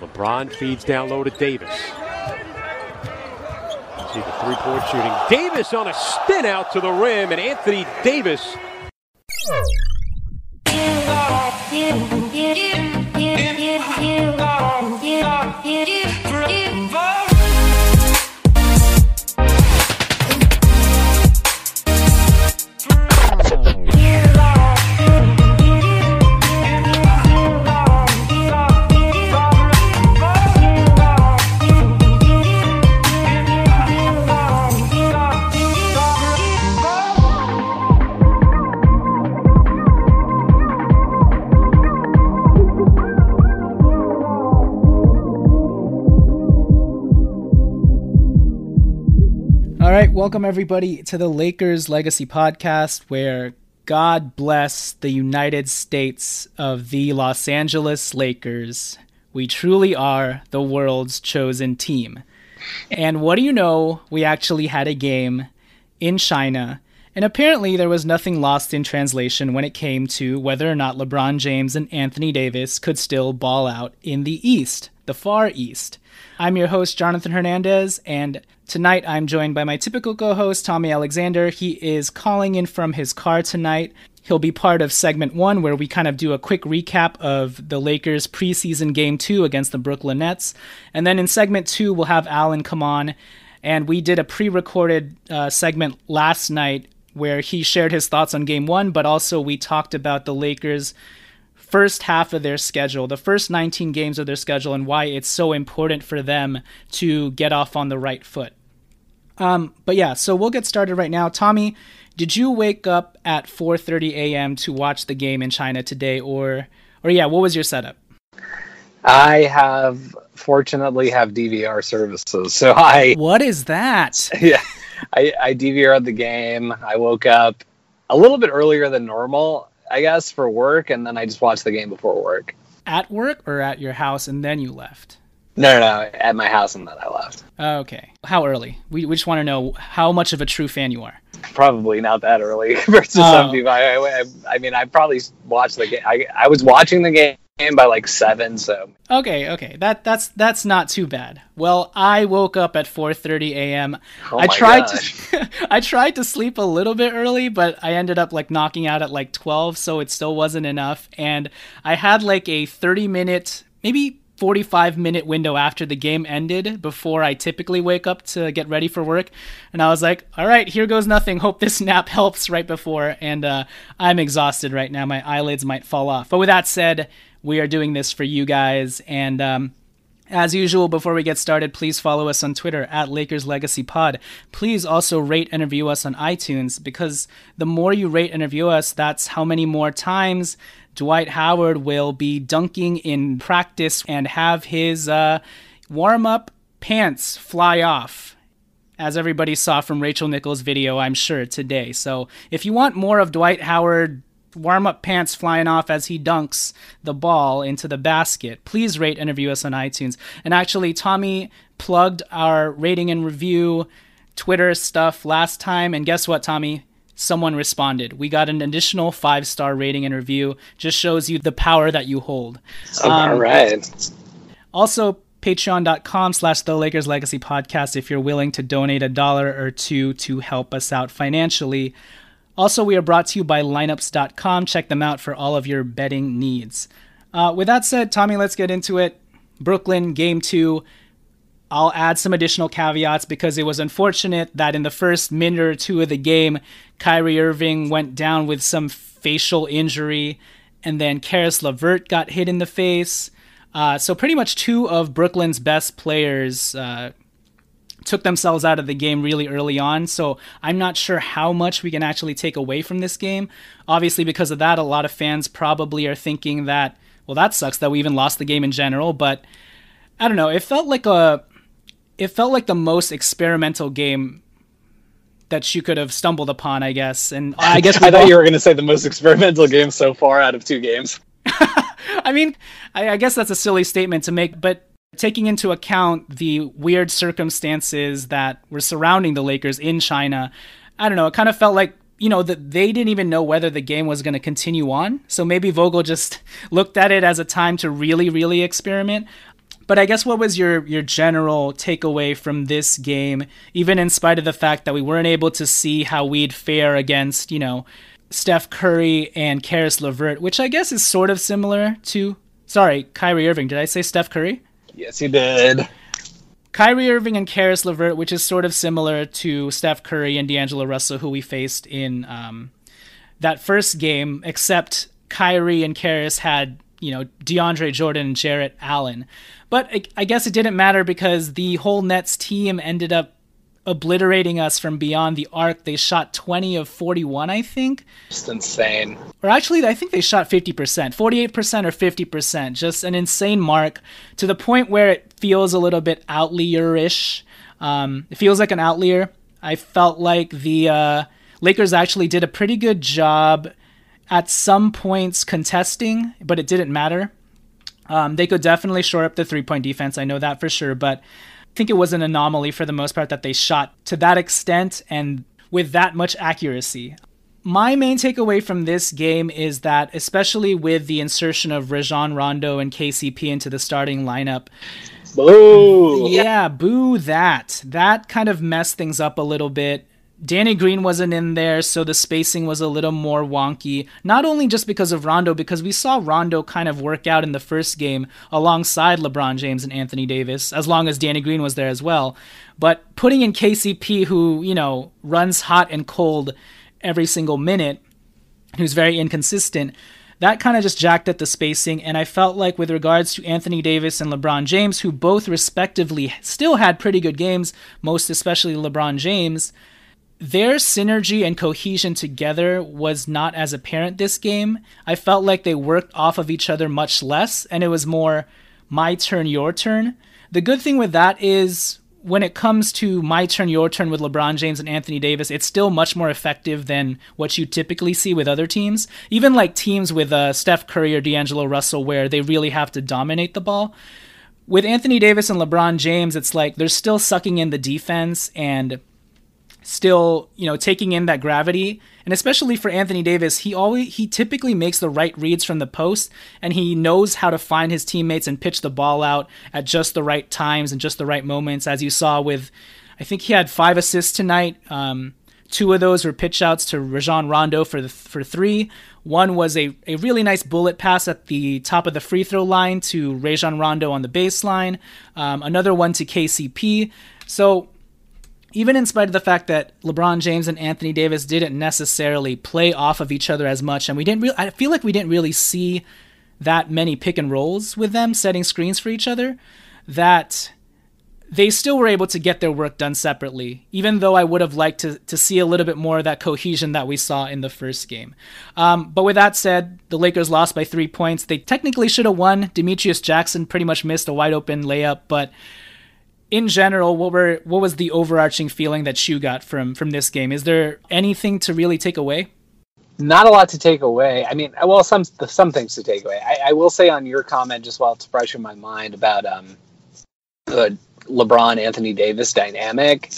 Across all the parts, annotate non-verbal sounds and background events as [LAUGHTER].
LeBron feeds down low to Davis. See the three point shooting. Davis on a spin out to the rim, and Anthony Davis. Welcome everybody to the Lakers Legacy Podcast, where God bless the United States of the Los Angeles Lakers. We truly are the world's chosen team. And what do you know? We actually had a game in China, and apparently there was nothing lost in translation when it came to whether or not LeBron James and Anthony Davis could still ball out in the East, the Far East. I'm your host, Jonathan Hernandez, and tonight I'm joined by my typical co host, Tommy Alexander. He is calling in from his car tonight. He'll be part of segment one, where we kind of do a quick recap of the Lakers' preseason game two against the Brooklyn Nets. And then in segment two, we'll have Alan come on. And we did a pre recorded uh, segment last night where he shared his thoughts on game one, but also we talked about the Lakers' first half of their schedule, the first 19 games of their schedule, and why it's so important for them to get off on the right foot. Um, but yeah, so we'll get started right now. Tommy, did you wake up at 4:30 a.m. to watch the game in China today, or, or yeah, what was your setup? I have fortunately have DVR services, so I [LAUGHS] What is that? [LAUGHS] yeah I, I DVR'd the game. I woke up a little bit earlier than normal, I guess, for work, and then I just watched the game before work. At work or at your house, and then you left? No, no, no, at my house, and then I left. Okay. How early? We, we just want to know how much of a true fan you are. Probably not that early [LAUGHS] versus Oh. some people. I, I, I mean, I probably watched the game. I, I was watching the game by like seven, so Okay, okay. That that's that's not too bad. Well, I woke up at 4:30 a.m. Oh I tried gosh. to [LAUGHS] I tried to sleep a little bit early, but I ended up like knocking out at like 12, so it still wasn't enough. And I had like a 30 minute, maybe 45 minute window after the game ended before I typically wake up to get ready for work. And I was like, all right, here goes nothing. Hope this [LAUGHS] nap helps right before. And uh, I'm exhausted right now. My eyelids might fall off. But with that said, we are doing this for you guys. And um, as usual, before we get started, please follow us on Twitter at Lakers Legacy Pod. Please also rate and review us on iTunes because the more you rate and review us, that's how many more times Dwight Howard will be dunking in practice and have his uh, warm up pants fly off. As everybody saw from Rachel Nichols' video, I'm sure, today. So if you want more of Dwight Howard warm up pants flying off as he dunks the ball into the basket, please rate and review us on iTunes. And actually, Tommy plugged our rating and review Twitter stuff last time. And guess what, Tommy? Someone responded. We got an additional five star rating and review. Just shows you the power that you hold. all Um, right. Also, patreon.com slash the Lakers Legacy Podcast if you're willing to donate a dollar or two to help us out financially. Also, we are brought to you by lineups.com. Check them out for all of your betting needs. Uh, with that said, Tommy, let's get into it. Brooklyn, game two. I'll add some additional caveats because it was unfortunate that in the first minute or two of the game, Kyrie Irving went down with some facial injury, and then Caris LeVert got hit in the face. Uh, so pretty much two of Brooklyn's best players uh, took themselves out of the game really early on. So I'm not sure how much we can actually take away from this game. Obviously, because of that, a lot of fans probably are thinking that, well, that sucks that we even lost the game in general. But I don't know. It felt like a, it felt like the most experimental game that you could have stumbled upon, I guess. And [LAUGHS] I guess I thought all- you were going to say the most experimental game so far out of two games. [LAUGHS] I mean, I, I guess that's a silly statement to make, but taking into account the weird circumstances that were surrounding the Lakers in China, I don't know. It kind of felt like you know that they didn't even know whether the game was going to continue on. So maybe Vogel just [LAUGHS] looked at it as a time to really, really experiment. But I guess what was your your general takeaway from this game, even in spite of the fact that we weren't able to see how we'd fare against, you know, Steph Curry and Caris LeVert, which I guess is sort of similar to sorry, Kyrie Irving. Did I say Steph Curry? Yes, he did. Kyrie Irving and Caris LeVert, which is sort of similar to Steph Curry and D'Angelo Russell, who we faced in um, that first game, except Kyrie and Caris had, you know, DeAndre Jordan and Jarrett Allen. But I, I guess it didn't matter because the whole Nets team ended up obliterating us from beyond the arc. They shot 20 of 41, I think. Just insane. Or actually, I think they shot 50%, 48% or 50%. Just an insane mark to the point where it feels a little bit outlier-ish. Um, it feels like an outlier. I felt like the uh, Lakers actually did a pretty good job at some points contesting, but it didn't matter. Um, they could definitely shore up the three point defense. I know that for sure. But think it was an anomaly for the most part that they shot to that extent and with that much accuracy. My main takeaway from this game is that, especially with the insertion of Rajon Rondo and KCP into the starting lineup, boo! Yeah, boo that. That kind of messed things up a little bit. Danny Green wasn't in there, so the spacing was a little more wonky. Not only just because of Rondo, because we saw Rondo kind of work out in the first game alongside LeBron James and Anthony Davis, as long as Danny Green was there as well. But putting in KCP, who, you know, runs hot and cold every single minute, who's very inconsistent, that kind of just jacked up the spacing. And I felt like, with regards to Anthony Davis and LeBron James, who both respectively still had pretty good games, most especially LeBron James their synergy and cohesion together was not as apparent this game. I felt like they worked off of each other much less, and it was more my turn, your turn. The good thing with that is when it comes to my turn, your turn with LeBron James and Anthony Davis, it's still much more effective than what you typically see with other teams. Even like teams with uh, Steph Curry or D'Angelo Russell, where they really have to dominate the ball. With Anthony Davis and LeBron James, it's like they're still sucking in the defense and still, you know, taking in that gravity. And especially for Anthony Davis, he always he typically makes the right reads from the post and he knows how to find his teammates and pitch the ball out at just the right times and just the right moments as you saw with I think he had 5 assists tonight. Um, two of those were pitch outs to Rajon Rondo for the for 3. One was a, a really nice bullet pass at the top of the free throw line to Rajon Rondo on the baseline. Um, another one to KCP. So even in spite of the fact that LeBron James and Anthony Davis didn't necessarily play off of each other as much, and we didn't really, I feel like we didn't really see that many pick and rolls with them setting screens for each other, that they still were able to get their work done separately, even though I would have liked to, to see a little bit more of that cohesion that we saw in the first game. Um, but with that said, the Lakers lost by three points. They technically should have won. Demetrius Jackson pretty much missed a wide open layup, but in general, what were what was the overarching feeling that you got from from this game? Is there anything to really take away? Not a lot to take away. I mean, well, some some things to take away. I, I will say on your comment, just while it's fresh in my mind about um, the LeBron Anthony Davis dynamic.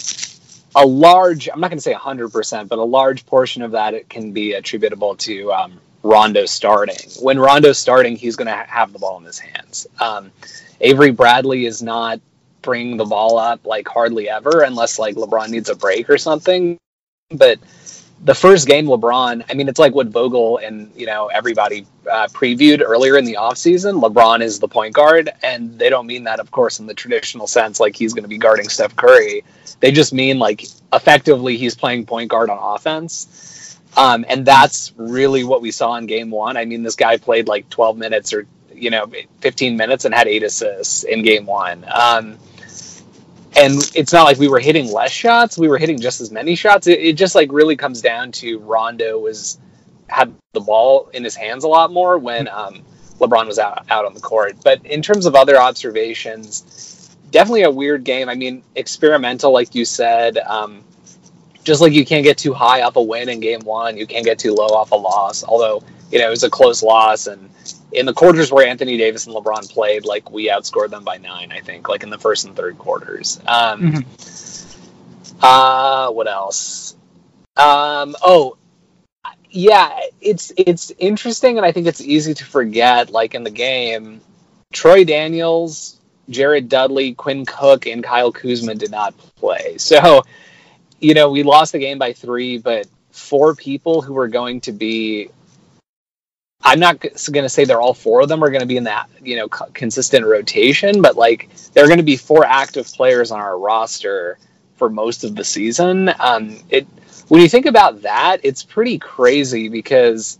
A large, I'm not going to say 100%, but a large portion of that it can be attributable to um, Rondo starting. When Rondo's starting, he's going to ha- have the ball in his hands. Um, Avery Bradley is not bring the ball up like hardly ever unless like LeBron needs a break or something. But the first game LeBron, I mean, it's like what Vogel and you know everybody uh, previewed earlier in the offseason. LeBron is the point guard, and they don't mean that, of course, in the traditional sense, like he's going to be guarding Steph Curry. They just mean like effectively he's playing point guard on offense, um, and that's really what we saw in Game One. I mean, this guy played like 12 minutes or you know 15 minutes and had eight assists in Game One. Um, and it's not like we were hitting less shots; we were hitting just as many shots. It, it just like really comes down to Rondo was had the ball in his hands a lot more when um, LeBron was out out on the court. But in terms of other observations, definitely a weird game. I mean, experimental, like you said. Um, just like you can't get too high off a win in game one, you can't get too low off a loss. Although you know it was a close loss, and in the quarters where Anthony Davis and LeBron played, like we outscored them by nine, I think, like in the first and third quarters. Um, mm-hmm. uh, what else? Um, oh, yeah, it's it's interesting, and I think it's easy to forget. Like in the game, Troy Daniels, Jared Dudley, Quinn Cook, and Kyle Kuzma did not play. So, you know, we lost the game by three, but four people who were going to be I'm not going to say they're all four of them are going to be in that you know consistent rotation, but like there are going to be four active players on our roster for most of the season. Um, it when you think about that, it's pretty crazy because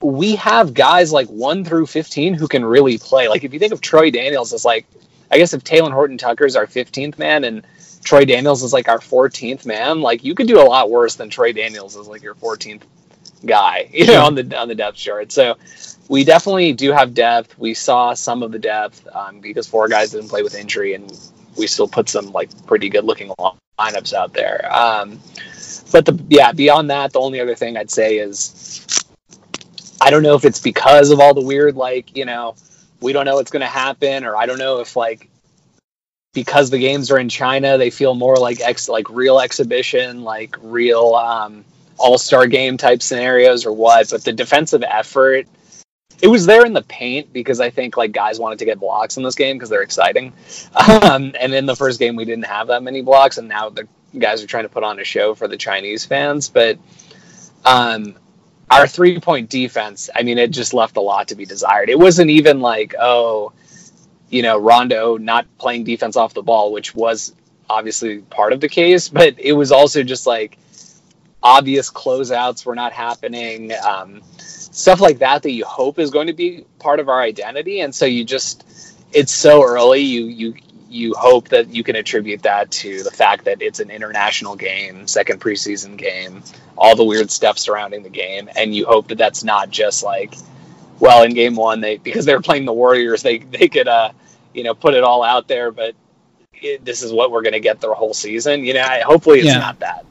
we have guys like one through fifteen who can really play. Like if you think of Troy Daniels as like, I guess if Talen Horton Tucker is our fifteenth man and Troy Daniels is like our 14th man, like you could do a lot worse than Troy Daniels is like your 14th guy, [LAUGHS] you know, on the on the depth chart. So we definitely do have depth. We saw some of the depth um, because four guys didn't play with injury, and we still put some like pretty good looking lineups out there. Um, but the yeah, beyond that, the only other thing I'd say is I don't know if it's because of all the weird like you know we don't know what's going to happen, or I don't know if like because the games are in China, they feel more like ex like real exhibition, like real um, all star game type scenarios or what. But the defensive effort, it was there in the paint because I think like guys wanted to get blocks in this game because they're exciting. [LAUGHS] Um, and in the first game, we didn't have that many blocks, and now the guys are trying to put on a show for the Chinese fans. But um, our three point defense, I mean, it just left a lot to be desired. It wasn't even like, oh, you know, Rondo not playing defense off the ball, which was obviously part of the case, but it was also just like obvious closeouts were not happening, um, stuff like that that you hope is going to be part of our identity, and so you just it's so early. You you you hope that you can attribute that to the fact that it's an international game, second preseason game, all the weird stuff surrounding the game, and you hope that that's not just like, well, in game one they because they're playing the Warriors, they they could uh you know put it all out there, but it, this is what we're going to get the whole season. You know, I, hopefully it's yeah. not that.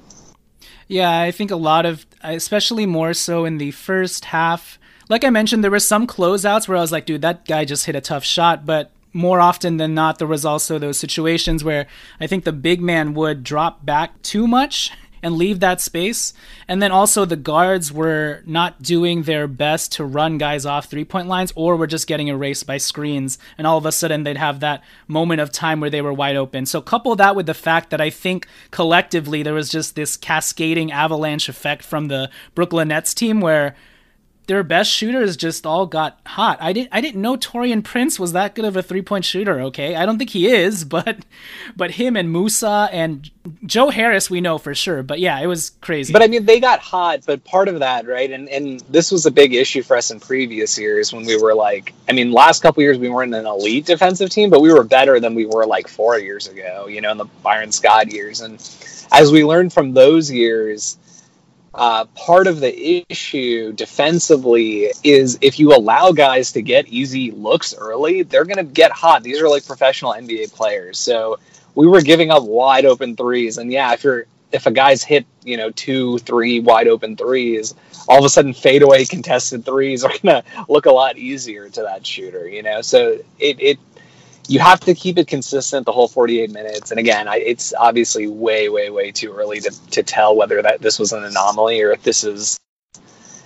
Yeah, I think a lot of, especially more so in the first half. Like I mentioned, there were some closeouts where I was like, dude, that guy just hit a tough shot. But more often than not, there was also those situations where I think the big man would drop back too much [LAUGHS] and leave that space. And then also the guards were not doing their best to run guys off three point lines or were just getting erased by screens. And all of a sudden they'd have that moment of time where they were wide open. So couple that with the fact that I think collectively there was just this cascading avalanche effect from the Brooklyn Nets team where their best shooters just all got hot. I didn't I didn't know Taurean Prince was that good of a three point shooter. Okay, I don't think he is, [LAUGHS] but but him and Musa and Joe Harris we know for sure. But yeah, it was crazy. But I mean, they got hot. But part of that, right? And and this was a big issue for us in previous years when we were like, I mean, last couple years we weren't an elite defensive team, but we were better than we were like four years ago. You know, in the Byron Scott years, and as we learned from those years uh, part of the issue defensively is if you allow guys to get easy looks early, they're going to get hot. These are like professional NBA players. So we were giving up wide open threes. And yeah, if you're if a guy's hit, you know, two, three wide open threes, all of a sudden fadeaway contested threes are going to look a lot easier to that shooter, you know? So it, it you have to keep it consistent the whole 48 minutes. And again, I, it's obviously way, way, way too early to, to tell whether that this was an anomaly or if this is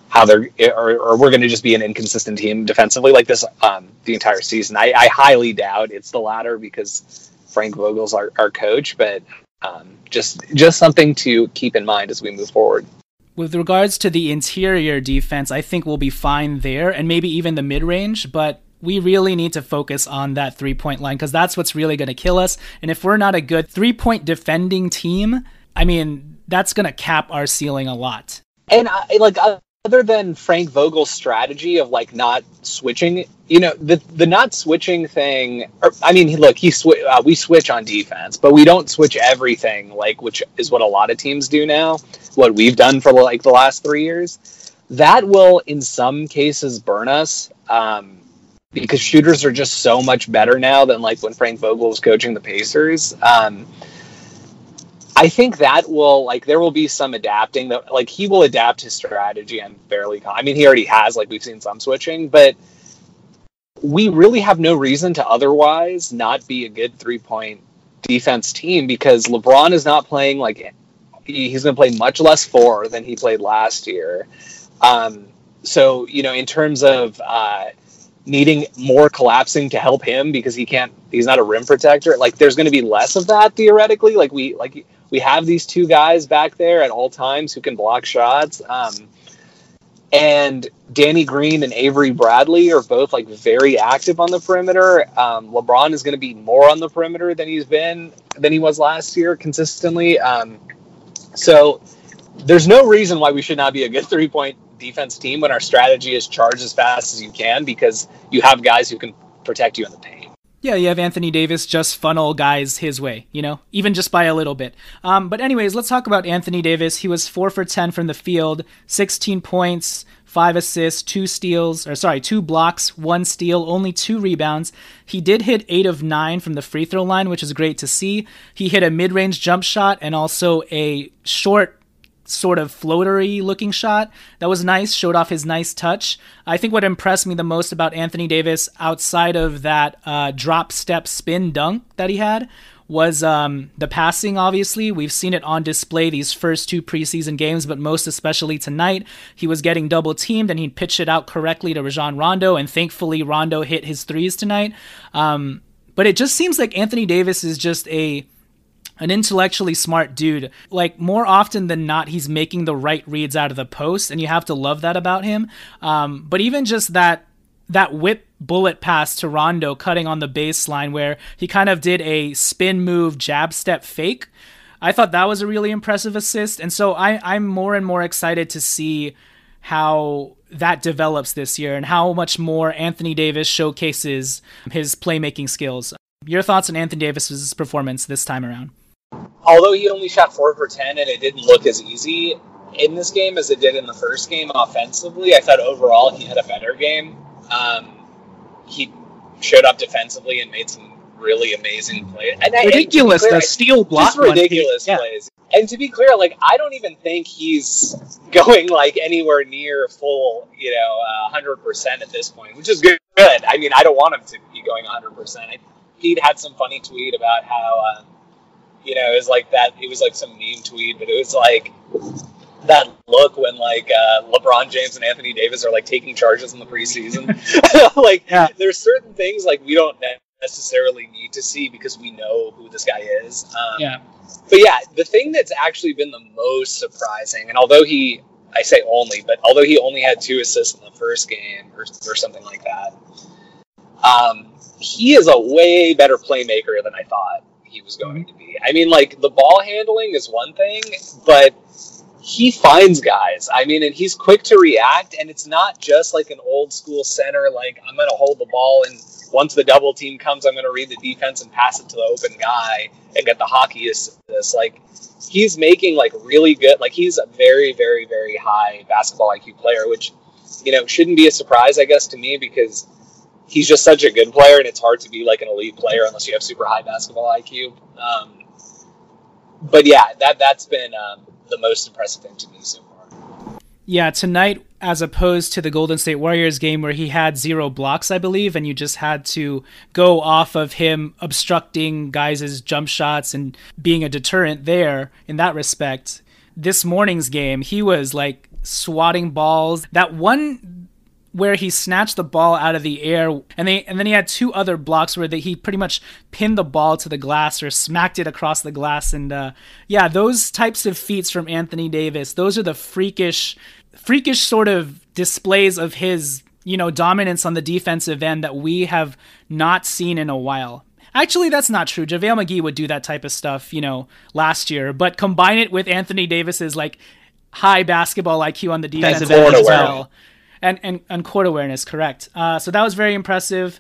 how they're, or, or we're going to just be an inconsistent team defensively like this um, the entire season. I, I highly doubt it's the latter because Frank Vogel's our, our coach, but um, just just something to keep in mind as we move forward. With regards to the interior defense, I think we'll be fine there, and maybe even the mid range. But we really need to focus on that three point line because that's what's really going to kill us. And if we're not a good three point defending team, I mean, that's going to cap our ceiling a lot. And I, like other than Frank Vogel's strategy of like not switching, you know, the the not switching thing. Or, I mean, look, he sw- uh, we switch on defense, but we don't switch everything, like which is what a lot of teams do now. What we've done for like the last three years, that will in some cases burn us. Um, because shooters are just so much better now than like when Frank Vogel was coaching the Pacers. Um, I think that will like there will be some adapting that like he will adapt his strategy. I'm fairly. I mean, he already has. Like we've seen some switching, but we really have no reason to otherwise not be a good three point defense team because LeBron is not playing like He, he's going to play much less four than he played last year. Um, so you know, in terms of uh, needing more collapsing to help him because he can't, he's not a rim protector. Like there's going to be less of that theoretically. Like we like we have these two guys back there at all times who can block shots. Um, and Danny Green and Avery Bradley are both like very active on the perimeter. Um, LeBron is going to be more on the perimeter than he's been than he was last year consistently. Um, so there's no reason why we should not be a good [LAUGHS] three point defense team when our strategy is charge as fast as you can because you have guys who can protect you in the paint. Yeah, you have Anthony Davis just funnel guys his way, you know, even just by a little bit. Um, but, anyways, let's talk about Anthony Davis. He was 4 for 10 from the field, 16 points, 5 assists, 2 steals, or sorry, 2 blocks, 1 steal, only 2 rebounds. He did hit 8 of 9 from the free throw line, which is great to see. He hit a mid range jump shot and also a short sort of floatery looking shot. That was nice, showed off his nice touch. I think what impressed me the most about Anthony Davis outside of that uh, drop step spin dunk that he had was um, the passing, obviously. We've seen it on display these first two preseason games, but most especially tonight. He was getting double teamed and he pitched it out correctly to Rajon Rondo, and thankfully Rondo hit his threes tonight. Um, but it just seems like Anthony Davis is just a an intellectually smart dude. Like more often than not, he's making the right reads out of the post, and you have to love that about him. Um, but even just that that whip bullet pass to Rondo cutting on the baseline where he kind of did a spin move jab step fake. I thought that was a really impressive assist. And so I, I'm more and more excited to see how that develops this year and how much more Anthony Davis showcases his playmaking skills. Your thoughts on Anthony Davis's performance this time around? Although he only shot four for ten and it didn't look as easy in this game as it did in the first game offensively, I thought overall he had a better game. Um, he showed up defensively and made some really amazing plays. And ridiculous, clear, the steal block. Just ridiculous plays. Yeah. And to be clear, like I don't even think he's [LAUGHS] going like anywhere near full, you know, uh, hundred uh, percent at this point, which is good. Good. I mean, I don't want him to be going hundred percent. He'd had some funny tweet about how. Um, you know, it was like that. It was like some meme tweet, but it was like that look when like uh, LeBron James and Anthony Davis are like taking charges in the preseason. [LAUGHS] [LAUGHS] like, yeah. there's certain things like we don't necessarily need to see because we know who this guy is. Um, yeah. But yeah, the thing that's actually been the most surprising, and although he, I say only, but although he only had two assists in the first game or, or something like that, um, he is a way better playmaker than I thought he was going to be. I mean, like the ball handling is one thing, but he finds guys. I mean, and he's quick to react, and it's not just like an old school center, like I'm going to hold the ball, and once the double team comes, I'm going to read the defense and pass it to the open guy and get the hockey assist. Like he's making like really good, like he's a very, very, very high basketball IQ player, which you know shouldn't be a surprise, I guess, to me because he's just such a good player, and it's hard to be like an elite player unless you have super high basketball IQ. Um, but yeah, that that's been um, the most impressive thing to me so far. Yeah, tonight, as opposed to the Golden State Warriors game where he had zero blocks, I believe, and you just had to go off of him obstructing guys' jump shots and being a deterrent there in that respect. This morning's game, he was like swatting balls. That one where he snatched the ball out of the air and they and then he had two other blocks where they, he pretty much pinned the ball to the glass or smacked it across the glass and uh, yeah those types of feats from Anthony Davis those are the freakish freakish sort of displays of his you know dominance on the defensive end that we have not seen in a while Actually, that's not true. JaVale McGee would do that type of stuff, you know, last year. But combine it with Anthony Davis's like high basketball IQ on the defensive end as well and and, and court awareness. Correct. Uh, so that was very impressive.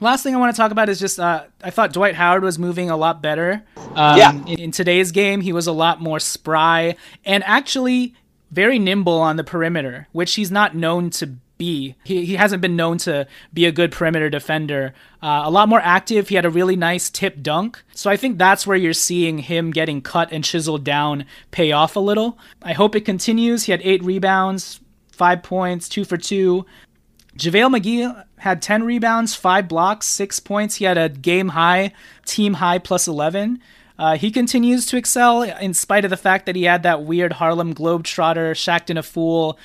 Last thing I want to talk about is just uh, I thought Dwight Howard was moving a lot better. Um, yeah. In, in today's game, he was a lot more spry and actually very nimble on the perimeter, which he's not known to be. He, he hasn't been known to be a good perimeter defender. Uh, a lot more active. He had a really nice tip dunk. So I think that's where you're seeing him getting cut and chiseled down pay off a little. I hope it continues. He had eight rebounds, five points, two for two. JaVale McGee had 10 rebounds, five blocks, six points. He had a game high, team high plus 11. Uh, he continues to excel in spite of the fact that he had that weird Harlem Globetrotter, Shaqtin' a Fool,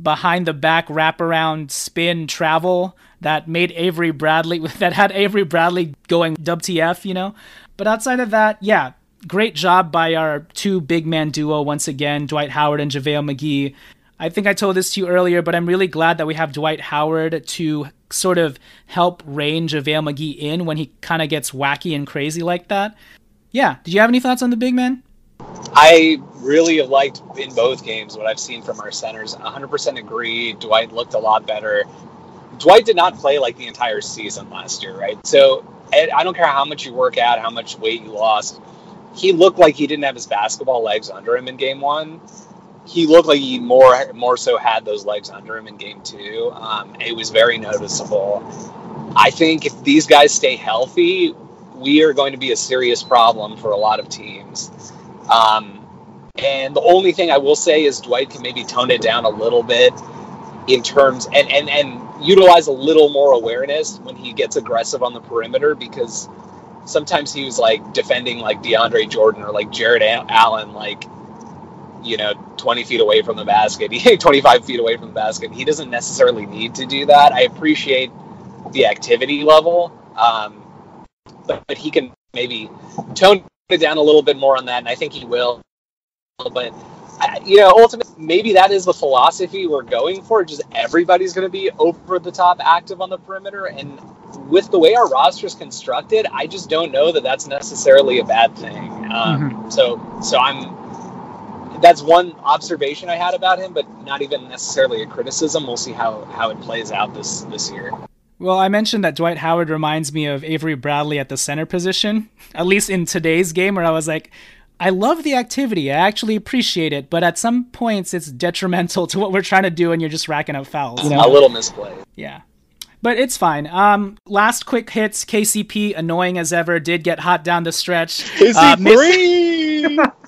behind the back wraparound spin travel that made Avery Bradley, [LAUGHS] that had Avery Bradley going WTF, you know? But outside of that, yeah, great job by our two big man duo once again, Dwight Howard and JaVale McGee. I think I told this to you earlier, but I'm really glad that we have Dwight Howard to sort of help rein JaVale McGee in when he kind of gets wacky and crazy like that. Yeah, did you have any thoughts on the big man? I really liked in both games what I've seen from our centers. 100% agree. Dwight looked a lot better. Dwight did not play like the entire season last year, right? So I don't care how much you work out, how much weight you lost. He looked like he didn't have his basketball legs under him in game one he looked like he more more so had those legs under him in game two. Um, it was very noticeable. I think if these guys stay healthy, we are going to be a serious problem for a lot of teams. Um, and the only thing I will say is Dwight can maybe tone it down a little bit in terms and and and utilize a little more awareness when he gets aggressive on the perimeter because sometimes he was like defending like DeAndre Jordan or like Jarrett Allen like you know 20 feet away from the basket. [LAUGHS] 25 feet away from the basket. He doesn't necessarily need to do that. I appreciate the activity level um, but, but he can maybe tone it down a little bit more on that and i think he will. But you know ultimately maybe that is the philosophy we're going for just everybody's going to be over the top active on the perimeter and with the way our roster is constructed i just don't know that that's necessarily a bad thing. Um, mm-hmm. so so i'm that's one observation I had about him, but not even necessarily a criticism. We'll see how how it plays out this this year. Well, I mentioned that Dwight Howard reminds me of Avery Bradley at the center position, [LAUGHS] at least in today's game, where I was like, I love the activity. I actually appreciate it, but at some points it's detrimental [LAUGHS] to what we're trying to do, and you're just racking up fouls. You know? A little misplay. Yeah. But it's fine. Um, last quick hits. KCP, annoying as ever, did get hot down the stretch. Is uh, he free? [LAUGHS]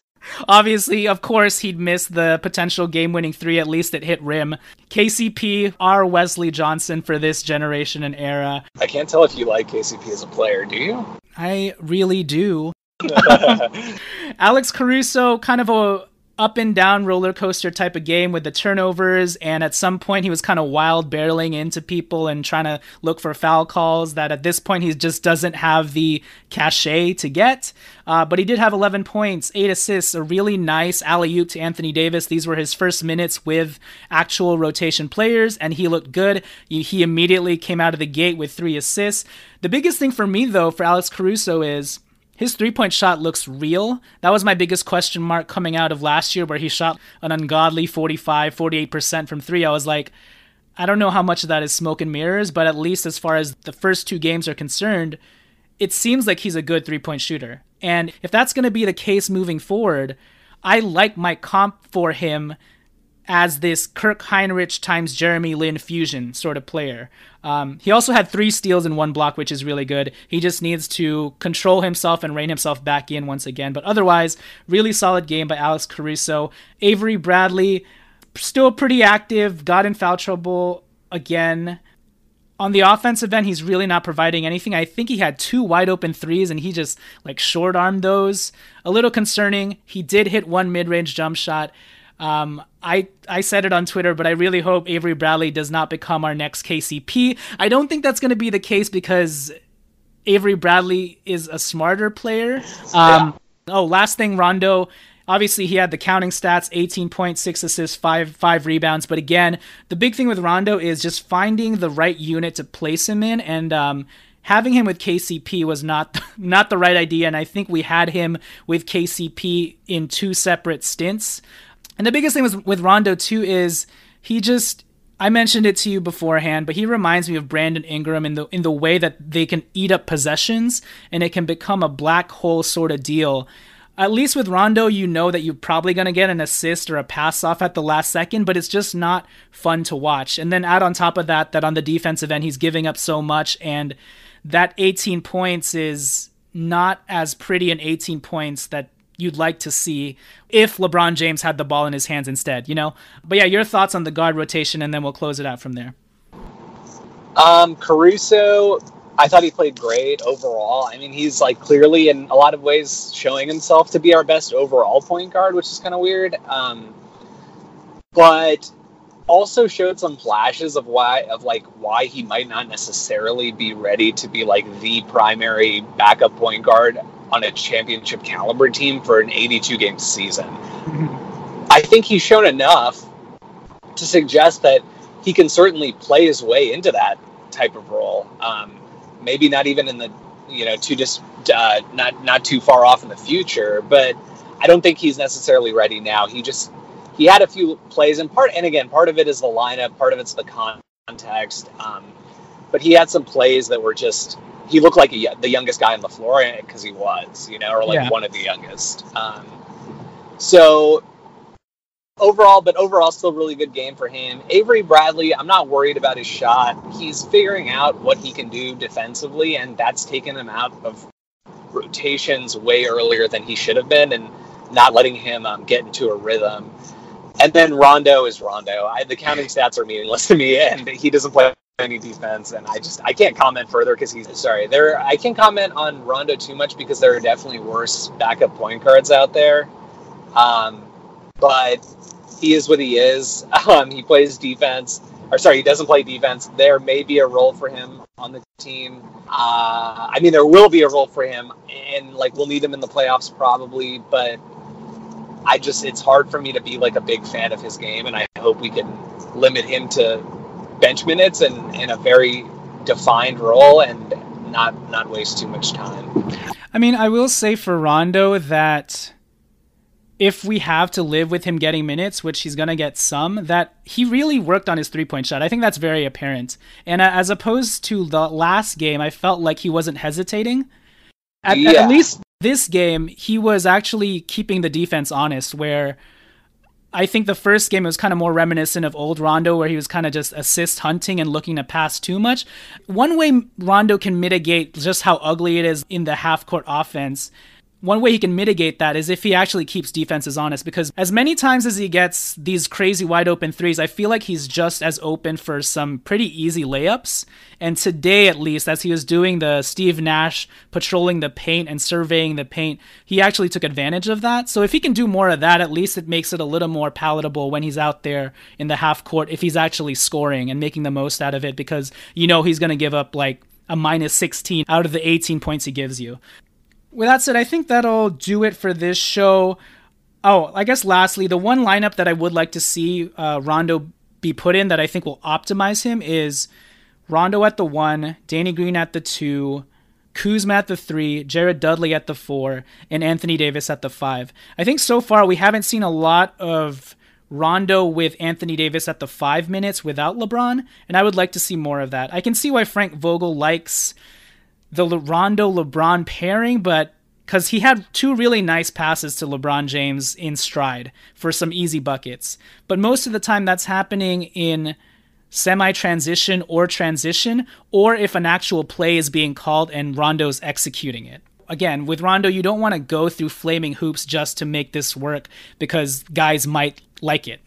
Obviously, of course, he'd miss the potential game winning three, at least it hit rim. KCP, our Wesley Johnson for this generation and era. I can't tell if you like KCP as a player, do you? I really do. [LAUGHS] Alex Caruso, kind of a up and down roller coaster type of game with the turnovers. And at some point, he was kind of wild barreling into people and trying to look for foul calls that at this point, he just doesn't have the cachet to get. Uh, but he did have 11 points, eight assists, a really nice alley oop to Anthony Davis. These were his first minutes with actual rotation players, and he looked good. He immediately came out of the gate with three assists. The biggest thing for me, though, for Alex Caruso is his three point shot looks real. That was my biggest question mark coming out of last year, where he shot an ungodly 45, 48% from three. I was like, I don't know how much of that is smoke and mirrors, but at least as far as the first two games are concerned, it seems like he's a good three point shooter. And if that's going to be the case moving forward, I like my comp for him as this Kirk Hinrich times Jeremy Lin fusion sort of player. Um, he also had three steals in one block, which is really good. He just needs to control himself and rein himself back in once again. But otherwise, really solid game by Alex Caruso. Avery Bradley, still pretty active, got in foul trouble again. On the offensive end, he's really not providing anything. I think he had two wide open threes and he just like short armed those. A little concerning. He did hit one mid range jump shot. Um, I I said it on Twitter, but I really hope Avery Bradley does not become our next KCP. I don't think that's going to be the case because Avery Bradley is a smarter player. Um, yeah. Oh, last thing, Rondo. Obviously, he had the counting stats: eighteen point six assists, five five rebounds. But again, the big thing with Rondo is just finding the right unit to place him in, and um, having him with KCP was not [LAUGHS] not the right idea. And I think we had him with KCP in two separate stints. And the biggest thing with, with Rondo too is he just I mentioned it to you beforehand, but he reminds me of Brandon Ingram in the in the way that they can eat up possessions and it can become a black hole sort of deal. At least with Rondo, you know that you're probably going to get an assist or a pass off at the last second, but it's just not fun to watch. And then add on top of that that on the defensive end, he's giving up so much, and that 18 points is not as pretty an 18 points that you'd like to see if LeBron James had the ball in his hands instead, you know? But yeah, your thoughts on the guard rotation, and then we'll close it out from there. Um, Caruso, I thought he played great overall. I mean, he's like clearly in a lot of ways showing himself to be our best overall point guard, which is kind of weird. Um, but also showed some flashes of why of like why he might not necessarily be ready to be like the primary backup point guard on a championship caliber team for an 82 game season. [LAUGHS] I think he's shown enough to suggest that he can certainly play his way into that type of role. Um, maybe not even in the you know too just uh, not not too far off in the future, but I don't think he's necessarily ready now. He just he had a few plays and part and again part of it is the lineup, part of it's the context. Um, but he had some plays that were just he looked like a, the youngest guy on the floor because he was, you know, or like yeah. one of the youngest. Um, so overall, but overall, still really good game for him. Avery Bradley, I'm not worried about his shot. He's figuring out what he can do defensively, and that's taken him out of rotations way earlier than he should have been, and not letting him um, get into a rhythm. And then Rondo is Rondo. I, the counting stats are meaningless [LAUGHS] to me, and he doesn't play any defense. And I just I can't comment further because he's sorry. There I can't comment on Rondo too much because there are definitely worse backup point guards out there. Um, but he is what he is. [LAUGHS] Um, he plays defense, or sorry, he doesn't play defense. There may be a role for him on the team. Uh, I mean, there will be a role for him, and like we'll need him in the playoffs probably. But I just it's hard for me to be like a big fan of his game, and I hope we can limit him to bench minutes and in a very defined role and not not waste too much time. I mean, I will say for Rondo that if we have to live with him getting minutes, which he's going to get some, that he really worked on his three point shot. I think that's very apparent. And uh, as opposed to the last game, I felt like he wasn't hesitating. At, yeah. at least this game, he was actually keeping the defense honest, where I think the first game was kind of more reminiscent of old Rondo, where he was kind of just assist hunting and looking to pass too much. One way Rondo can mitigate just how ugly it is in the half court offense one way he can mitigate that is if he actually keeps defenses honest because as many times as he gets these crazy wide open threes i feel like he's just as open for some pretty easy layups. And today at least as he was doing the steve nash patrolling the paint and surveying the paint he actually took advantage of that. So if he can do more of that at least it makes it a little more palatable when he's out there in the half court if he's actually scoring and making the most out of it because you know he's going to give up like a minus 16 out of the 18 points he gives you with that said, I think that'll do it for this show. Oh, I guess lastly, the one lineup that I would like to see uh, Rondo be put in that I think will optimize him is Rondo at the one, Danny Green at the two, Kuzma at the three, Jared Dudley at the four, and Anthony Davis at the five. I think so far we haven't seen a lot of Rondo with Anthony Davis at the five minutes without LeBron, and I would like to see more of that. I can see why Frank Vogel likes the Rondo LeBron pairing, but because he had two really nice passes to LeBron James in stride for some easy buckets. But most of the time, that's happening in semi transition or transition, or if an actual play is being called and Rondo's executing it. Again, with Rondo, you don't want to go through flaming hoops just to make this work because guys might like it.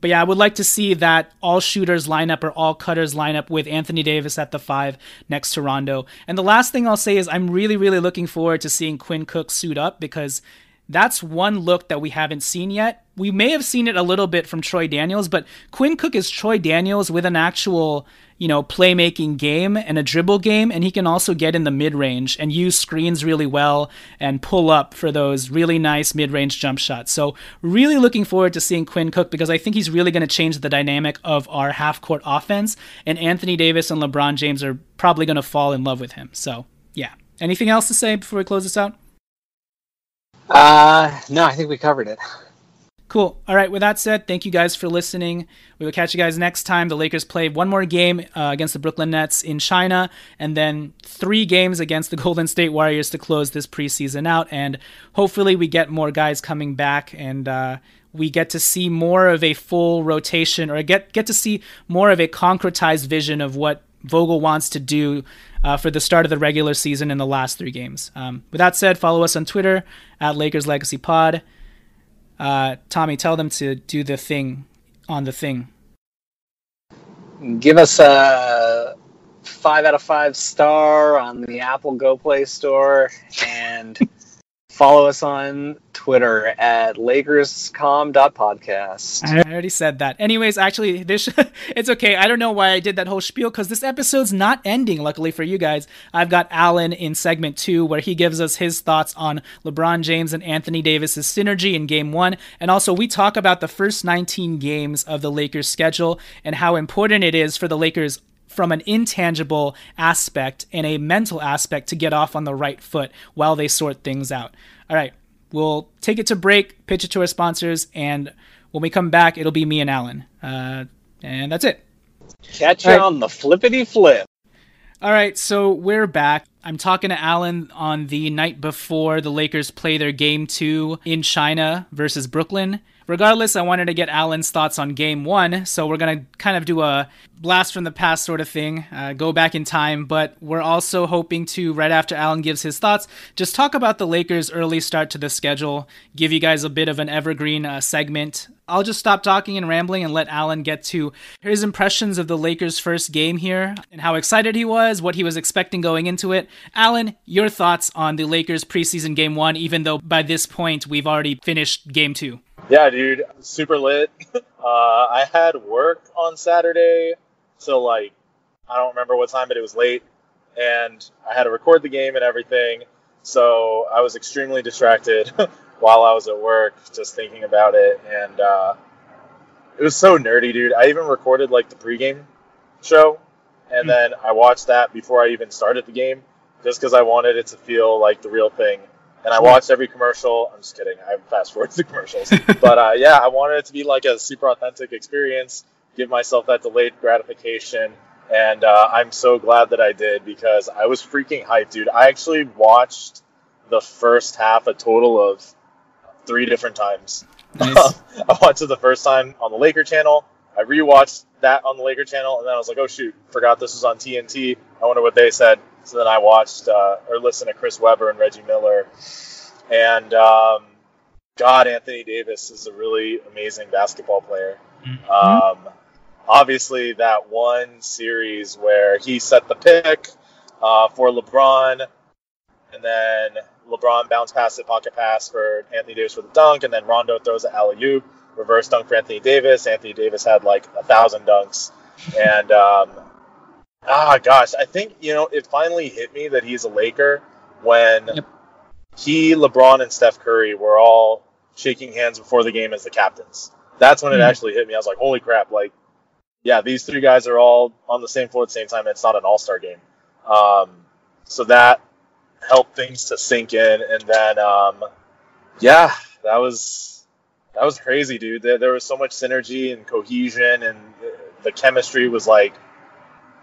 But yeah, I would like to see that all shooters lineup or all cutters lineup with Anthony Davis at the five next to Rondo. And the last thing I'll say is I'm really, really looking forward to seeing Quinn Cook suit up because that's one look that we haven't seen yet. We may have seen it a little bit from Troy Daniels, but Quinn Cook is Troy Daniels with an actual you know, playmaking game and a dribble game, and he can also get in the mid range and use screens really well and pull up for those really nice mid range jump shots. So, really looking forward to seeing Quinn Cook because I think he's really going to change the dynamic of our half court offense, and Anthony Davis and LeBron James are probably going to fall in love with him. So, yeah. Anything else to say before we close this out? Uh, no, I think we covered it. Cool. All right. With that said, thank you guys for listening. We will catch you guys next time. The Lakers play one more game uh, against the Brooklyn Nets in China, and then three games against the [LAUGHS] Golden State Warriors to close this preseason out. And hopefully, we get more guys coming back, and uh, we get to see more of a full rotation, or get get to see more of a concretized vision of what Vogel wants to do uh, for the start of the regular season in the last three games. Um, with that said, follow us on Twitter at Lakers Legacy Pod. Uh, Tommy, tell them to do the thing on the thing. Give us a five out of five star on the Apple Go Play Store and follow us on Twitter at LakersCom.podcast. I already said that. Anyways, actually, this [LAUGHS] it's okay. I don't know why I did that whole spiel because this episode's not ending. Luckily for you guys, I've got Alan in segment two where he gives us his thoughts on LeBron James and Anthony Davis's synergy in Game One, and also we talk about the first 19 games of the Lakers' schedule and how important it is for the Lakers from an intangible aspect and a mental aspect to get off on the right foot while they sort things out. All right, we'll take it to break, pitch it to our sponsors, and when we come back, it'll be me and Alan. Uh, and that's it. Catch you right. on the flippity flip. All right, so we're back. I'm talking to Alan on the night before the Lakers play their game two in China versus Brooklyn. Regardless, I wanted to get Alan's thoughts on game one, so we're going to kind of do a blast from the past sort of thing, uh, go back in time, but we're also hoping to, right after Alan gives his thoughts, just talk about the Lakers' early start to the schedule, give you guys a bit of an evergreen uh, segment. I'll just stop talking and rambling and let Alan get to his impressions of the Lakers' first game here and how excited he was, what he was expecting going into it. Alan, your thoughts on the Lakers' preseason game one, even though by this point we've already finished game two. Yeah, dude, super lit. [LAUGHS] Uh, I had work on Saturday, so like I don't remember what time, but it was late, and I had to record the game and everything. So I was extremely distracted [LAUGHS] while I was at work, just thinking about it, and uh, it was so nerdy, dude. I even recorded like the pregame show, and mm-hmm. then I watched that before I even started the game, just because I wanted it to feel like the real thing and I watched every commercial. I'm just kidding. I fast forward the commercials, [LAUGHS] but uh, yeah, I wanted it to be like a super authentic experience. Give myself that delayed gratification, and uh, I'm so glad that I did because I was freaking hyped, dude. I actually watched the first half a total of three different times. Nice. [LAUGHS] I watched it the first time on the Laker channel. I rewatched that on the Laker channel, and then I was like, oh shoot, forgot this was on TNT. I wonder what they said. So then I watched uh, or listened to Chris Webber and Reggie Miller, and um, God, Anthony Davis is a really amazing basketball player. Mm-hmm. Um, obviously, that one series where he set the pick uh, for LeBron, and then LeBron bounced past it, pocket pass for Anthony Davis for the dunk, and then Rondo throws an alley oop, reverse dunk for Anthony Davis. Anthony Davis had like a thousand dunks, and um, ah, gosh, I think you know it finally hit me that he's a Laker when yep. he, LeBron, and Steph Curry were all shaking hands before the game as the captains. That's when mm-hmm. it hmm. actually hit me. I was like, holy crap! Like, yeah, these three guys are all on the same floor at the same time. it's not an All Star game, um, so that helped things to sink in. And then, um, yeah, that was that was crazy, dude. There, there was so much synergy and cohesion, and the chemistry was like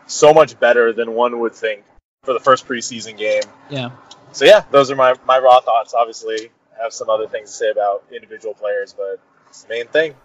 so much better than one would think for the first preseason game. Yeah. So yeah, those are my, my raw thoughts. Obviously, I have some other things to say about individual players, but it's the main thing.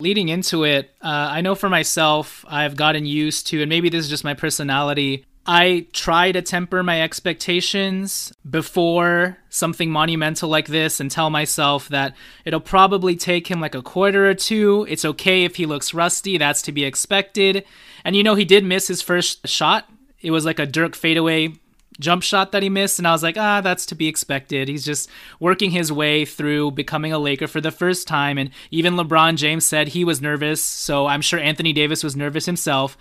Leading into it, uh, I know for myself, I've gotten used to, and maybe this is just my personality. I try to temper my expectations before something monumental like this and tell myself that it'll probably take him like a quarter or two. It's okay if he looks rusty, that's to be expected. And you know, he did miss his first shot. It was like a Dirk fadeaway jump shot that he missed, and I was like, ah, that's to be expected. He's just working his way through becoming a Laker for the first time. And even LeBron James said he was nervous, so I'm sure Anthony Davis was nervous himself.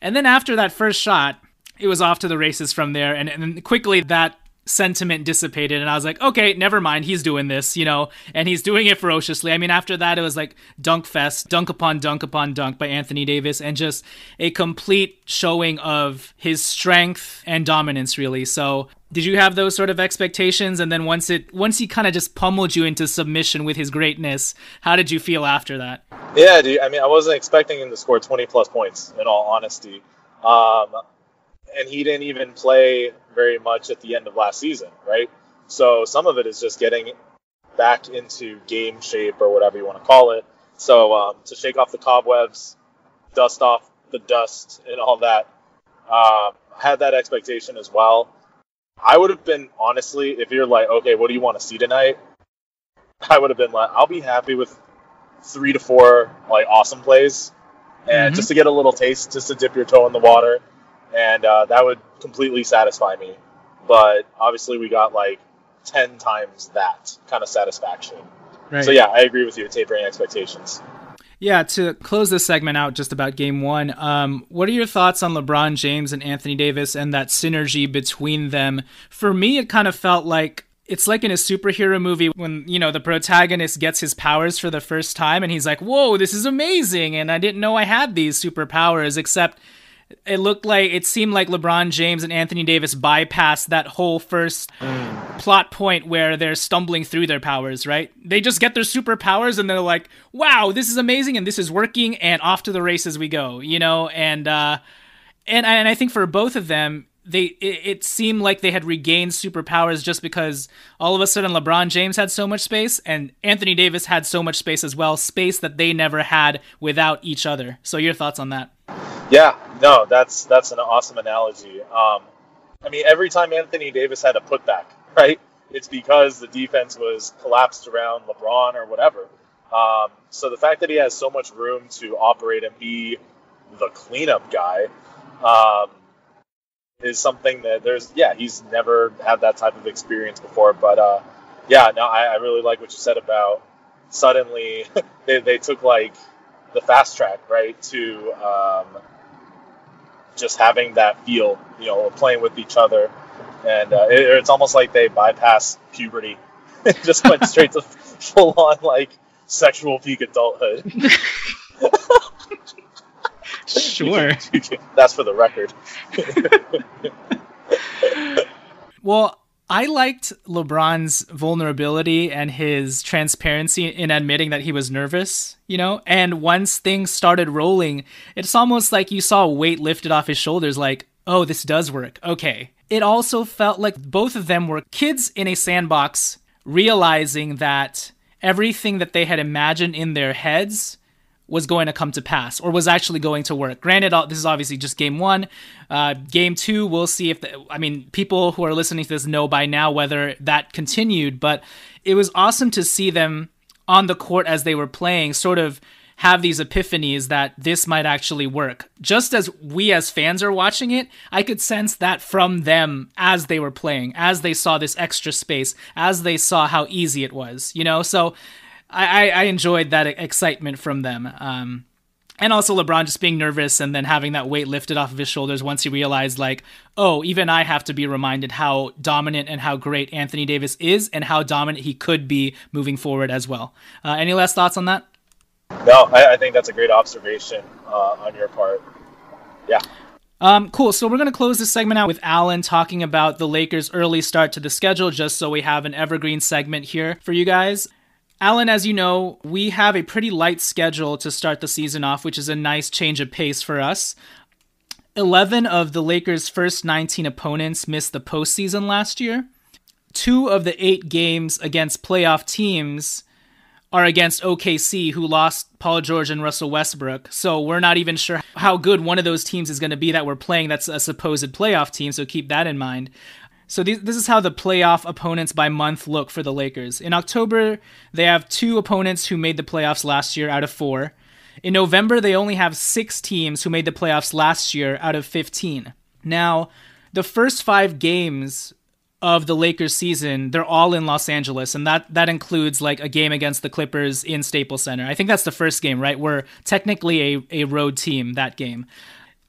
And then after that first shot, it was off to the races from there. And, and quickly that sentiment dissipated and I was like, okay, never mind, he's doing this, you know, and he's doing it ferociously. I mean, after that, it was like dunk fest, dunk upon dunk upon dunk by Anthony Davis, and just a complete showing of his strength and dominance, really. So, did you have those sort of expectations? And then once it, once he kind of just pummeled you into submission with his greatness, how did you feel after that? Yeah, dude. I mean, I wasn't expecting him to score 20 plus points, in all honesty. Um, and he didn't even play very much at the end of last season, right? So some of it is just getting back into game shape or whatever you want to call it. So um, to shake off the cobwebs, dust off the dust, and all that, uh, had that expectation as well. I would have been honestly, if you're like, okay, what do you want to see tonight? I would have been like, I'll be happy with three to four like awesome plays, and mm-hmm. just to get a little taste, just to dip your toe in the water and uh, that would completely satisfy me. But obviously, we got like ten times that kind of satisfaction. Right. So yeah, I agree with you. Tapering expectations. Yeah, to close this segment out just about game one, um, what are your thoughts on LeBron James and Anthony Davis and that synergy between them? For me, it kind of felt like it's like in a superhero movie when, you know, the protagonist gets his powers for the first time and he's like, whoa, this is amazing. And I didn't know I had these superpowers, except it looked like it seemed like LeBron James and Anthony Davis bypassed that whole first plot point where they're stumbling through their powers, right? They just get their superpowers and they're like, "Wow, this is amazing and this is working," and off to the races we go, you know. And uh, and and I think for both of them, they it, it seemed like they had regained superpowers just because all of a sudden LeBron James had so much space and Anthony Davis had so much space as well, space that they never had without each other. So your thoughts on that? Yeah, no, that's that's an awesome analogy. Um, I mean, every time Anthony Davis had a putback, [LAUGHS] right? It's because the defense was collapsed around LeBron or whatever. Um, so the fact that he has so much room to operate and be the cleanup guy um, is something that there's yeah he's never had that type of experience before. But uh, yeah, no, I, I really like what you said about suddenly [LAUGHS] they, they took like the fast track right to um, just having that feel, you know, playing with each other, and uh, it, it's almost like they bypass puberty, [LAUGHS] just went straight to full on like sexual peak adulthood. [LAUGHS] [LAUGHS] Sure. That's for the record. well, I liked LeBron's vulnerability and his transparency in admitting that he was nervous, you know? And once things started rolling, it's almost like you saw a weight lifted off his shoulders, like, oh, this does work. Okay. It also felt like both of them were kids in a sandbox realizing that everything that they had imagined in their heads was going to come to pass or was actually going to work. Granted, this is obviously just game one. Uh, game two, we'll see if, the, I mean, people who are listening to this know by now whether that continued, but it was awesome to see them on the court as they were playing sort of have these epiphanies that this might actually work. Just as we as fans are watching it, I could sense that from them as they were playing, as they saw this extra space, as they saw how easy it was, you know? So, I, I enjoyed that excitement from them. Um, and also LeBron just being nervous and then having that weight lifted off of his shoulders once he realized, like, oh, even I have to be reminded how dominant and how great Anthony Davis is and how dominant he could be moving forward as well. Uh, any last thoughts on that? No, I, I think that's a great observation uh, on your part. Yeah. Um, cool. So we're going to close this segment out with Alan talking about the Lakers' early start to the schedule, just so we have an evergreen segment here for you guys. Alan, as you know, we have a pretty light schedule to start the season off, which is a nice change of pace for us. 11 of the Lakers' first 19 opponents missed the postseason last year. Two of the eight games against playoff teams are against OKC, who lost Paul George and Russell Westbrook. So we're not even sure how good one of those teams is going to be that we're playing that's a supposed playoff team, so keep that in mind. So th- this is how the playoff opponents by month look for the Lakers. In October, they have two opponents who made the playoffs last year out of four. In November, they only have six teams who made the playoffs last year out of 15. Now, the first five games of the Lakers season, they're all in Los Angeles, and that that includes like a game against the Clippers in Staples Center. I think that's the first game, right? We're technically a, a road team that game.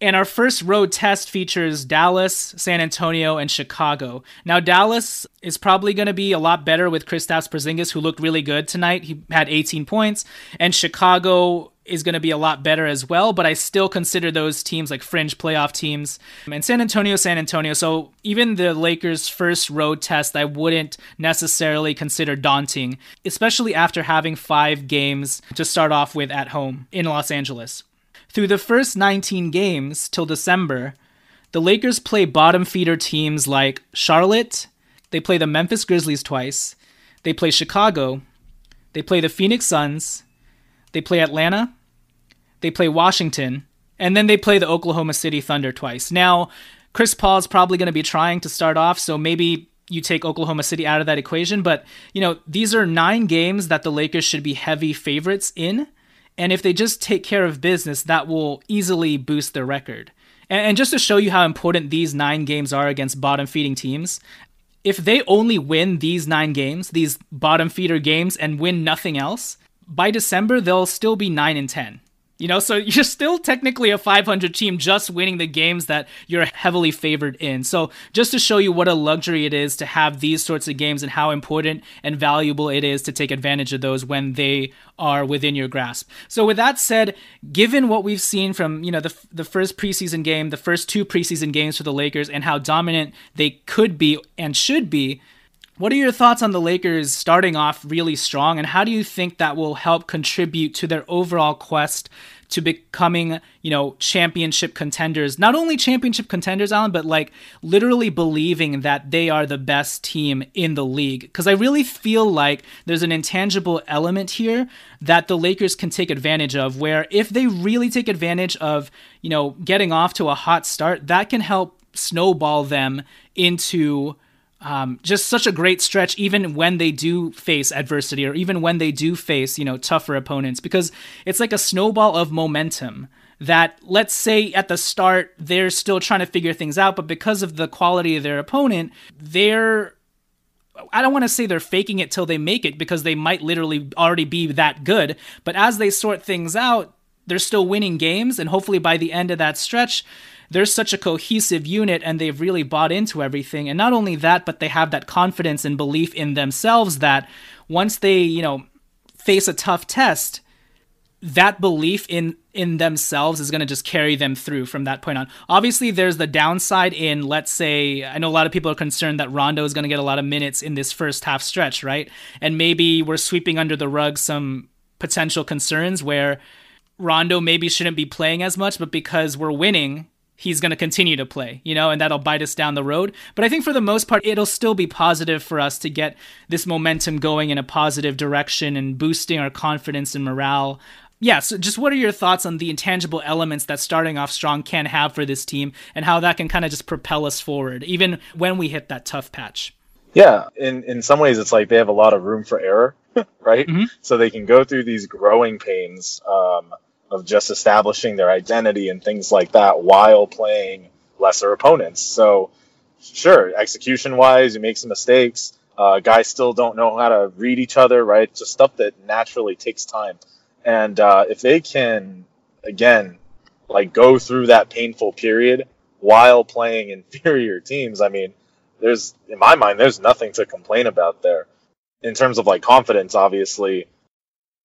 And our first road test features Dallas, San Antonio, and Chicago. Now, Dallas is probably going to be a lot better with Kristaps Porzingis, who looked really good tonight. He had 18 points, and Chicago is going to be a lot better as well. But I still consider those teams like fringe playoff teams. And San Antonio, San Antonio. So even the Lakers' first road test, I wouldn't necessarily consider daunting, especially after having five games to start off with at home in Los Angeles. Through the first 19 games till December, the Lakers play bottom feeder teams like Charlotte, they play the Memphis Grizzlies twice, they play Chicago, they play the Phoenix Suns, they play Atlanta, they play Washington, and then they play the Oklahoma City Thunder twice. Now, Chris Paul is probably going to be trying to start off, so maybe you take Oklahoma City out of that equation, but you know, these are 9 games that the Lakers should be heavy favorites in. And if they just take care of business, that will easily boost their record. And, just to show you how important these nine games are against bottom feeding teams, if they only win these nine games, these bottom feeder games, and win nothing else, by December they'll still be nine and ten. You know, so you're still technically a 500 team just winning the games that you're heavily favored in. So, just to show you what a luxury it is to have these sorts of games and how important and valuable it is to take advantage of those when they are within your grasp. So, with that said, given what we've seen from, you know, the the first preseason game, the first two preseason games for the Lakers and how dominant they could be and should be, what are your thoughts on the Lakers starting off really strong, and how do you think that will help contribute to their overall quest to becoming, you know, championship contenders? Not only championship contenders, Alan, but like literally believing that they are the best team in the league. Because I really feel like there's an intangible element here that the Lakers can take advantage of, where if they really take advantage of, you know, getting off to a hot start, that can help snowball them into um, just such a great stretch, even when they do face adversity or even when they do face, you know, tougher opponents, because it's like a snowball of momentum that let's say at the start they're still trying to figure things out, but because of the quality of their opponent, they're I don't want to say they're faking it till they make it because they might literally already be that good, but as they sort things out, they're still winning games and hopefully by the end of that stretch, they're such a cohesive unit and they've really bought into everything. And not only that, but they have that confidence and belief in themselves that once they, you know, face a tough test, that belief in in themselves is going to just carry them through from that point on. Obviously, there's the downside in let's say I know a lot of people are concerned that Rondo is going to get a lot of minutes in this first half stretch, right? And maybe we're sweeping under the rug some potential concerns where Rondo maybe shouldn't be playing as much, but because we're winning, he's going to continue to play, you know, and that'll bite us down the road. But I think for the most part, it'll still be positive for us to get this momentum going in a positive direction and boosting our confidence and morale. Yeah, so just what are your thoughts on the intangible elements that starting off strong can have for this team and how that can kind of just propel us forward, even when we hit that tough patch? Yeah, in, in some ways, it's like they have a lot of room for error, [LAUGHS] right? Mm-hmm. So they can go through these growing pains. Um, of just establishing their identity and things like that while playing lesser opponents. So, sure, execution wise, you make some mistakes. Uh, guys still don't know how to read each other, right? Just stuff that naturally takes time. And uh, if they can, again, like go through that painful period while playing [LAUGHS] inferior teams, I mean, there's, in my mind, there's nothing to complain about there. In terms of like confidence, obviously,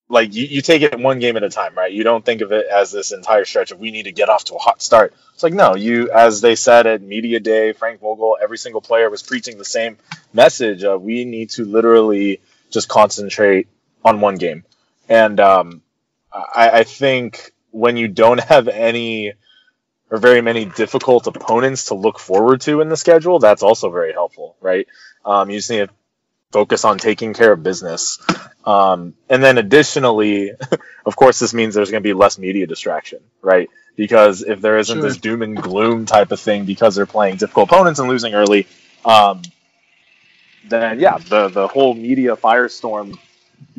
like you, you take it one game at a time, right? You don't think of it as this entire stretch of we need to get off to a hot start. It's like no, you as they said at media day, Frank Vogel, every single player was preaching the same message of we need to literally just concentrate on one game. And um, I, I think when you don't [LAUGHS] have any or very many difficult opponents to look forward to in the schedule, that's also very helpful, right? Um, you just need to focus on taking care of business. Um, and then additionally, [LAUGHS] of course, this means there's going to be less media distraction, right? Because if there isn't sure. this doom and gloom type of thing because they're playing difficult opponents and losing early, um, then yeah, the the whole media firestorm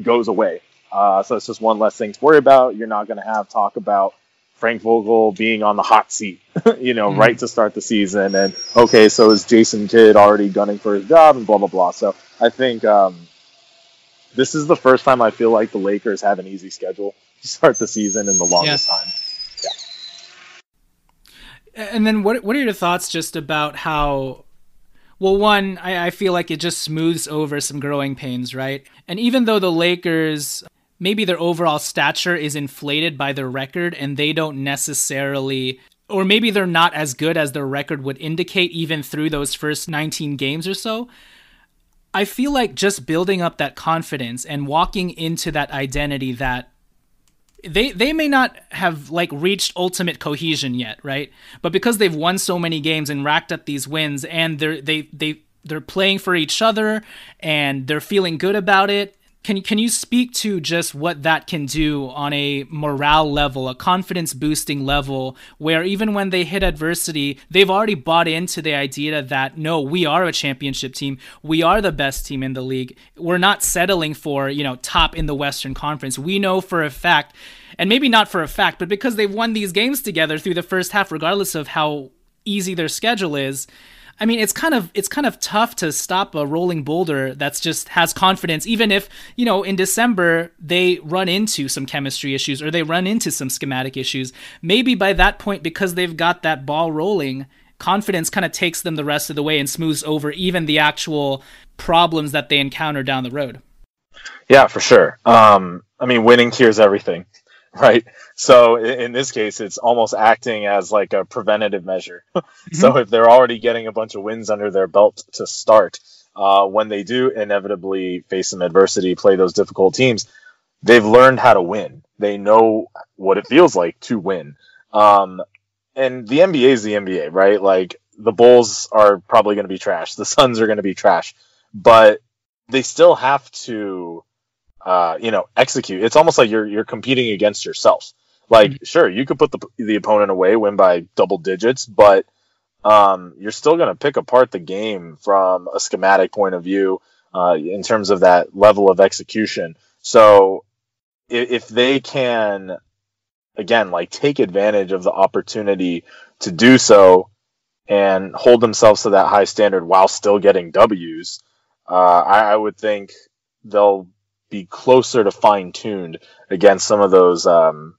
goes away. Uh, so it's just one less thing to worry about. You're not going to have talk about Frank Vogel being on the hot seat, [LAUGHS] you know, mm-hmm. right to start the season. And okay, so is Jason Kidd already gunning for his job and blah blah blah. So I think um, this is the first time I feel like the Lakers have an easy schedule [LAUGHS] to start the season in the longest yeah. time. Yeah. And then what what are your thoughts just about how well, one, I, I, feel like it just smooths over some growing pains, right? And even though the Lakers, maybe their overall stature is inflated by their record and they don't necessarily, or maybe they're not as good as their record would indicate, even through those first 19 games or so, I feel like just building up that confidence and walking into that identity that they they may not have like reached ultimate cohesion yet, right? But because they've won so many games and racked up these wins and they're they they they're playing for each other and they're feeling good about it, can can you speak to just what that can do on a morale level, a confidence boosting level, where even when they hit adversity, they've already bought into the idea that no, we are a championship team, we are the best team in the league. We're not settling for you know top in the Western Conference. We know for a fact, and maybe not for a fact, but because they've won these games together through the first half, regardless of how easy their schedule is I mean, it's kind of it's kind of tough to stop a rolling boulder that's just has confidence, even if you know in December they run into some chemistry issues or they run into some schematic issues. Maybe by that point, because they've got that ball rolling, confidence kind of takes them the rest of the way and smooths over even the actual problems that they encounter down the road. Yeah, for sure. Um, I mean, winning cures everything, [LAUGHS] right? So in this case, it's almost acting as like a preventative measure. [LAUGHS] Mm-hmm. so if they're already getting a bunch of wins under their belt to start, uh, when they do inevitably face some adversity, play those difficult teams, they've learned how to win. They know what it feels like to win. Um, and the NBA is the NBA, right? Like the Bulls are probably going to be trash. The Suns are going to be trash, but they still have to, uh, you know, execute. It's almost like you're you're competing against yourself. Like, mm-hmm. sure, you could put the the opponent away, win by double digits, but um, you're still going to pick apart the game from a schematic point of view uh, in terms of that level of execution. So, if, if they can, again, like take advantage of the opportunity to do so and hold themselves to that high standard while still getting W's, uh, I, I would think they'll be closer to fine tuned against some of those um,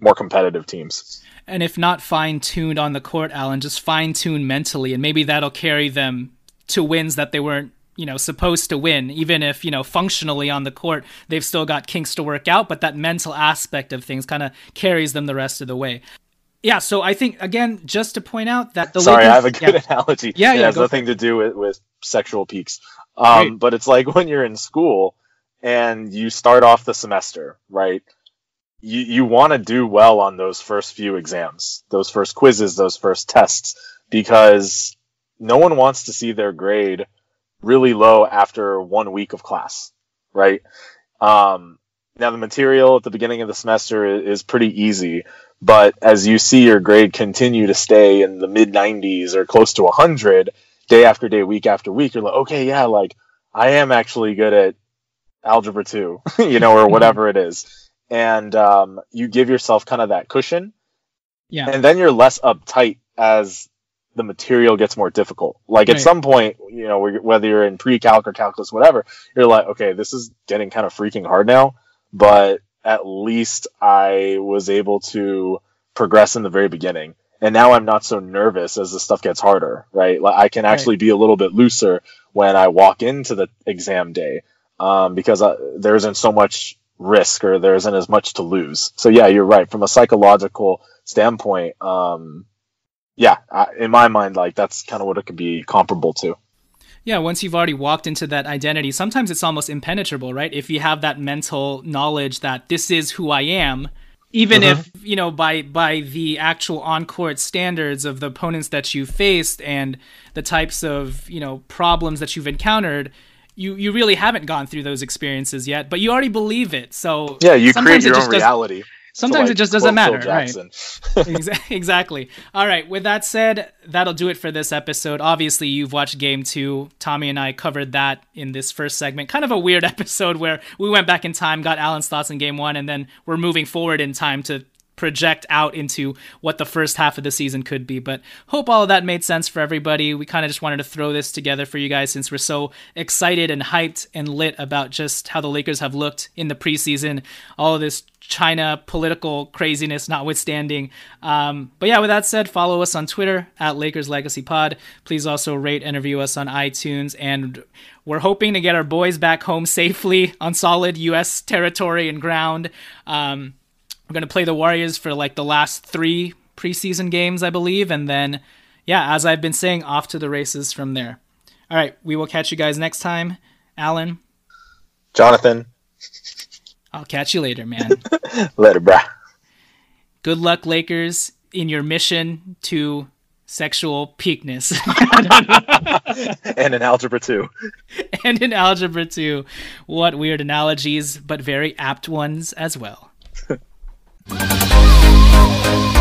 more competitive teams. And if not fine tuned on the court, Alan, just fine tuned mentally, and maybe that'll carry them to wins that they weren't you know supposed to win. Even if you know functionally on the court they've still got kinks to work out but that mental aspect of things kind of carries them the rest of the way. Yeah so i think again just to point out that the sorry Lakers, i have a good yeah. analogy. Yeah, yeah it has nothing to do with, with sexual peaks. Um, but it's like when you're in school and you start off the semester right you, you want to do well on those first few exams, those first quizzes, those first tests, because no one wants to see their grade really low after one week of class, right? Um, now the material at the beginning of the semester is, pretty easy, but as you see your grade continue to stay in the mid 90s or close to 100 day after day, week after week, you're like, okay, yeah, like I am actually good at algebra 2, [LAUGHS] you know, or whatever it is and um, you give yourself kind of that cushion. Yeah. And then you're less uptight as the material gets more difficult. Like right. at some point, you know, whether you're in pre-calc or calculus, whatever, you're like, okay, this is getting kind of freaking hard now, but at least I was able to progress in the very beginning. And now I'm not so nervous as the stuff gets harder, right? Like I can actually right. be a little bit looser when I walk into the exam day um, because uh, there isn't so much risk or there isn't as much to lose. So yeah, you're right. From a psychological standpoint, um, yeah, I, in my mind, like that's kind of what it could be comparable to. Yeah, once you've already walked into that identity, sometimes it's almost impenetrable, right? If you have that mental knowledge that this is who I am, even uh-huh. if you know by by the actual on-court standards of the opponents that you faced and the types of you know problems that you've encountered you you really haven't gone through those experiences yet, but you already believe it. So yeah, you create your own reality. Sometimes like, it just doesn't matter, right? [LAUGHS] exactly. All right. With that said, that'll do it for this episode. Obviously, you've watched Game Two. Tommy and I covered that in this first segment. Kind of a weird [LAUGHS] episode where we went back in time, got Alan's thoughts in Game One, and then we're moving forward in time to project out into what the first half of the season could be. But hope all of that made sense for everybody. We kind of just wanted to throw this together for you guys since we're so excited and hyped and lit about just how the Lakers have looked in the preseason. All of this China political craziness notwithstanding. Um, but yeah, with that said, follow us on Twitter at Lakers Legacy Pod. Please also rate and review us on iTunes. And we're hoping to get our boys back home safely on solid U.S. territory and ground. Um, we're going to play the Warriors for like the last three preseason games, I believe. And then, yeah, as I've been saying, off to the races from there. All right, we will catch you guys next time. Alan. Jonathan. I'll catch you later, man. [LAUGHS] later, brah. Good luck, Lakers, in your mission to sexual peakness. [LAUGHS] and in Algebra 2. and in Algebra 2. What weird analogies, but very apt ones as well. [LAUGHS] Thank you.